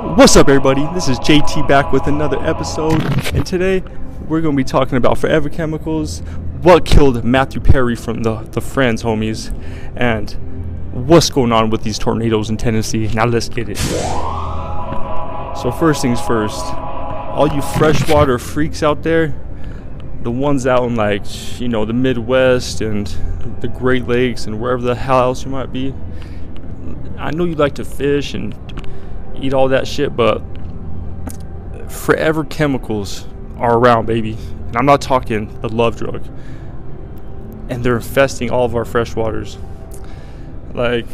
What's up, everybody? This is JT back with another episode, and today we're going to be talking about Forever Chemicals, what killed Matthew Perry from the, the Friends, homies, and what's going on with these tornadoes in Tennessee. Now, let's get it. So, first things first, all you freshwater freaks out there, the ones out in like, you know, the Midwest and the Great Lakes and wherever the hell else you might be, I know you like to fish and eat all that shit, but forever chemicals are around, baby. And I'm not talking the love drug. And they're infesting all of our freshwaters. Like,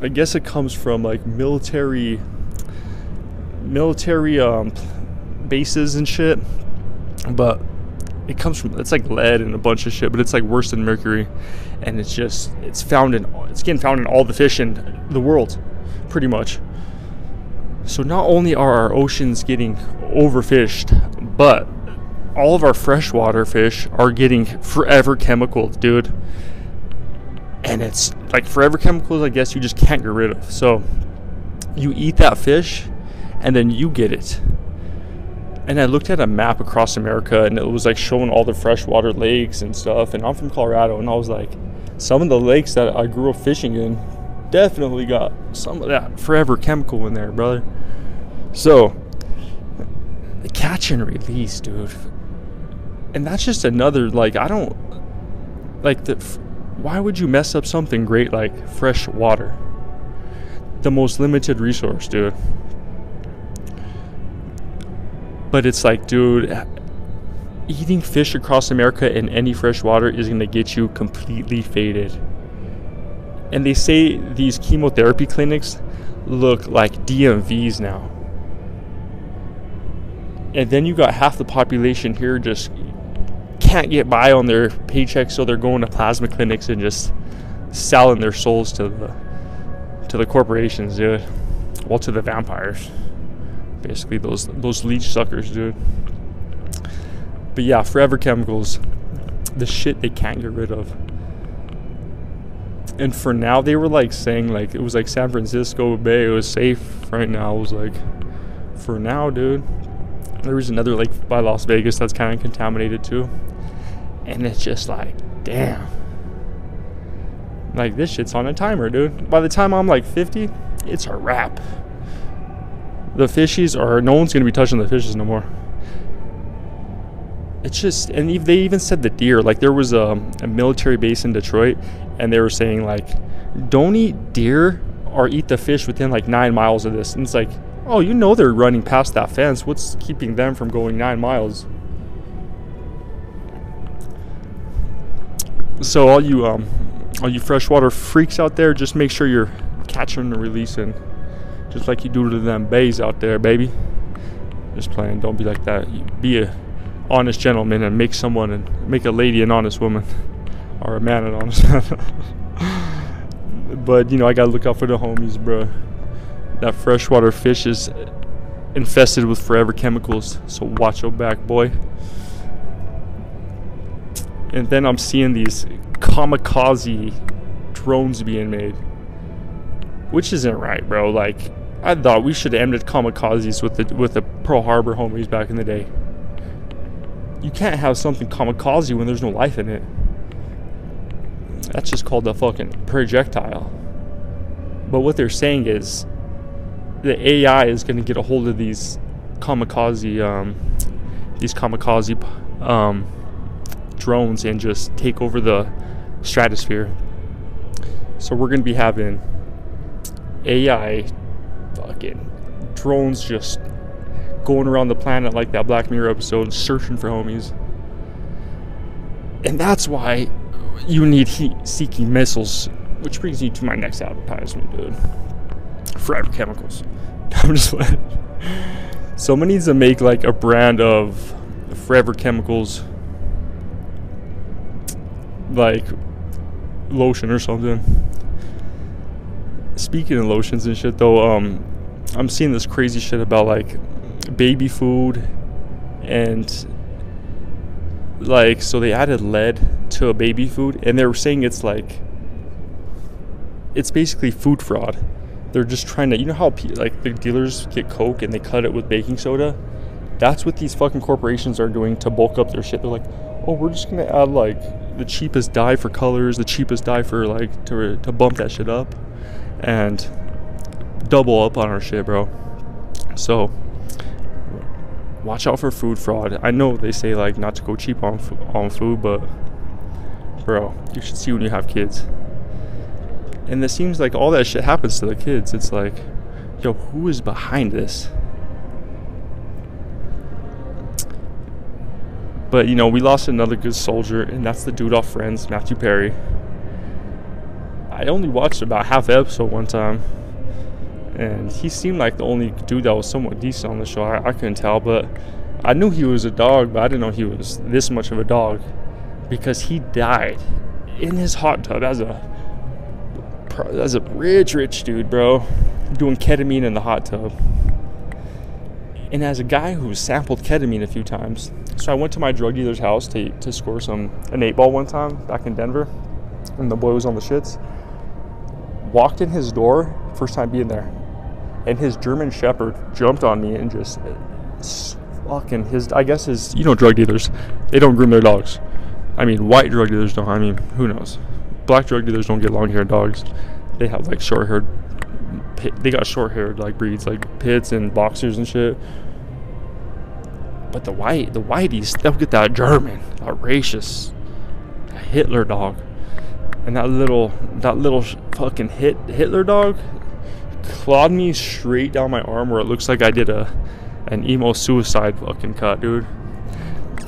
I guess it comes from like military, military um, bases and shit. But it comes from it's like lead and a bunch of shit, but it's like worse than mercury. And it's just it's found in it's getting found in all the fish in the world, pretty much. So not only are our oceans getting overfished, but all of our freshwater fish are getting forever chemicals, dude. And it's like forever chemicals, I guess you just can't get rid of. So you eat that fish and then you get it. And I looked at a map across America and it was like showing all the freshwater lakes and stuff. And I'm from Colorado and I was like, some of the lakes that I grew up fishing in definitely got some of that forever chemical in there, brother. So, the catch and release, dude. And that's just another, like, I don't, like, the, why would you mess up something great like fresh water? The most limited resource, dude. But it's like, dude, eh, eating fish across America in any fresh water is going to get you completely faded. And they say these chemotherapy clinics look like DMVs now. And then you got half the population here just can't get by on their paychecks, so they're going to plasma clinics and just selling their souls to the to the corporations, dude. Well, to the vampires, basically those those leech suckers, dude. But yeah, forever chemicals, the shit they can't get rid of and for now they were like saying like it was like San Francisco Bay it was safe right now. I was like for now, dude. There was another lake by Las Vegas that's kind of contaminated too. And it's just like, damn. Like this shit's on a timer, dude. By the time I'm like 50, it's a wrap. The fishies are no one's gonna be touching the fishes no more. It's just, and they even said the deer. Like there was a, a military base in Detroit, and they were saying like, don't eat deer or eat the fish within like nine miles of this. And it's like, oh, you know they're running past that fence. What's keeping them from going nine miles? So all you um, all you freshwater freaks out there, just make sure you're catching and releasing, just like you do to them bays out there, baby. Just playing. Don't be like that. Be a honest gentleman and make someone and make a lady an honest woman or a man an honest man. but you know, I gotta look out for the homies, bro. That freshwater fish is infested with forever chemicals, so watch your back, boy. And then I'm seeing these kamikaze drones being made, which isn't right, bro. Like, I thought we should have ended kamikazes with the with the Pearl Harbor homies back in the day you can't have something kamikaze when there's no life in it. That's just called a fucking projectile. But what they're saying is the AI is going to get a hold of these kamikaze, um, these kamikaze um, drones and just take over the stratosphere. So we're going to be having AI fucking drones just going around the planet like that Black Mirror episode, searching for homies. And that's why you need heat seeking missiles, which brings you to my next advertisement, dude. Forever Chemicals. I'm just like, someone needs to make like a brand of Forever Chemicals, like lotion or something. Speaking of lotions and shit, though, um, I'm seeing this crazy shit about like baby food and like so they added lead to a baby food and they were saying it's like it's basically food fraud they're just trying to, you know how like the dealers get coke and they cut it with baking soda. That's what these fucking corporations are doing to bulk up their shit. They're like, oh, we're just gonna add like the cheapest dye for colors, the cheapest dye for like to to bump that shit up, and double up on our shit, bro. So watch out for food fraud. I know they say like not to go cheap on on food, but bro, you should see when you have kids. And it seems like all that shit happens to the kids. It's like, yo, who is behind this? But you know, we lost another good soldier, and that's the dude off Friends, Matthew Perry. I only watched about half the episode one time, and he seemed like the only dude that was somewhat decent on the show. I, I couldn't tell, but I knew he was a dog, but I didn't know he was this much of a dog because he died in his hot tub as a as a rich, rich dude, bro, doing ketamine in the hot tub. And as a guy who sampled ketamine a few times, so I went to my drug dealer's house to, to score some an eight ball one time back in Denver, and the boy was on the shits. Walked in his door, first time being there, and his German Shepherd jumped on me and just fucking his. I guess his you know drug dealers, they don't groom their dogs. I mean, white drug dealers don't. I mean, who knows? Black drug dealers don't get long-haired dogs. They have like short-haired. They got short-haired like breeds, like pits and boxers and shit. But the white, the whiteys, they'll get that German, that racist, Hitler dog, and that little, that little fucking hit Hitler dog, clawed me straight down my arm where it looks like I did a, an emo suicide fucking cut, dude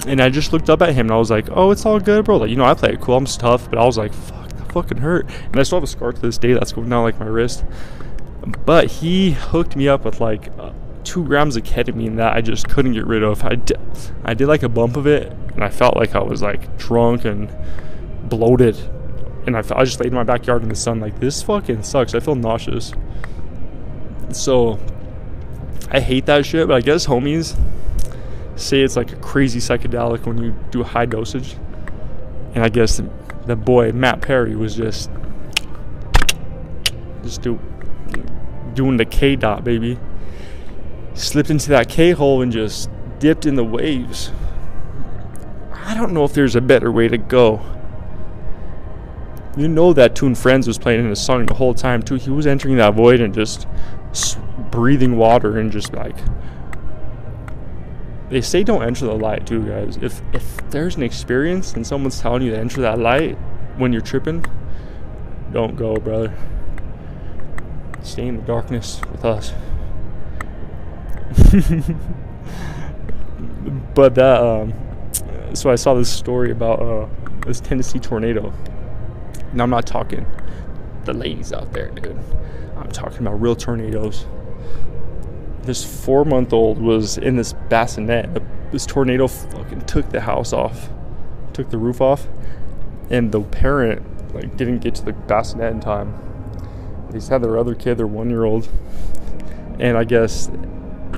and I just looked up at him and I was like, "Oh, it's all good, bro." Like, you know, I play it cool. I'm tough, but I was like, "Fuck, that fucking hurt." And I still have a scar to this day that's going down like my wrist. But he hooked me up with like uh, two grams of ketamine that I just couldn't get rid of. I did, I did like a bump of it, and I felt like I was like drunk and bloated. And I, felt, I just laid in my backyard in the sun like this fucking sucks. I feel nauseous. So I hate that shit, but I guess homies say it's like a crazy psychedelic when you do a high dosage. And I guess the, the boy Matt Perry was just just do doing the K dot baby. Slipped into that K hole and just dipped in the waves. I don't know if there's a better way to go. You know that tune Friends was playing in his song the whole time too. He was entering that void and just breathing water and just like they say don't enter the light too, guys. If if there's an experience and someone's telling you to enter that light when you're tripping, don't go, brother. Stay in the darkness with us. but that um, so I saw this story about uh, this Tennessee tornado. Now I'm not talking the ladies out there, dude. I'm talking about real tornadoes this four month old was in this bassinet. This tornado fucking took the house off, took the roof off, and the parent like didn't get to the bassinet in time. They just had their other kid, their one year old, and I guess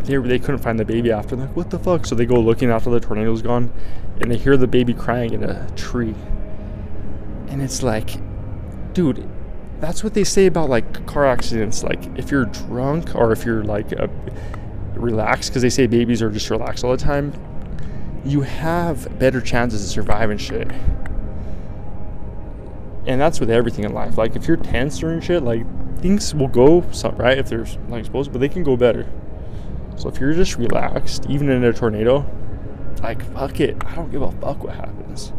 they they couldn't find the baby after. They're like, what the fuck? So they go looking after the tornado's gone, and they hear the baby crying in a tree. And it's like, dude, that's what they say about like car accidents. Like if you're drunk or if you're like a, relaxed, because they say babies are just relaxed all the time, you have better chances of surviving shit. And that's with everything in life. Like if you're tense during shit, like things will go right if they're like supposed, but they can go better. So if you're just relaxed, even in a tornado, like fuck it, I don't give a fuck what happens.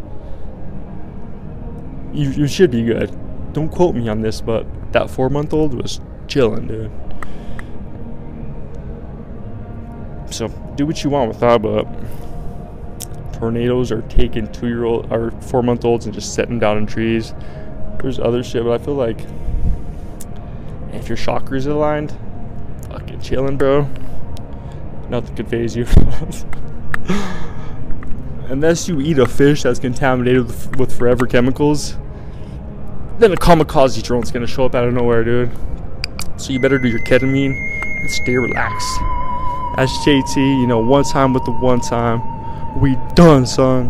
You you should be good don't quote me on this, but that four month old was chilling, dude. So do what you want with that, but tornadoes are taking two year old or four month olds and just setting them down in trees. There's other shit, but I feel like if your chakras are aligned, fucking chilling, bro. Nothing could faze you. Unless you eat a fish that's contaminated with forever chemicals, then a kamikaze drone's gonna show up out of nowhere, dude. So you better do your ketamine and stay relaxed. As JT, you know, one time with the one time. We done, son.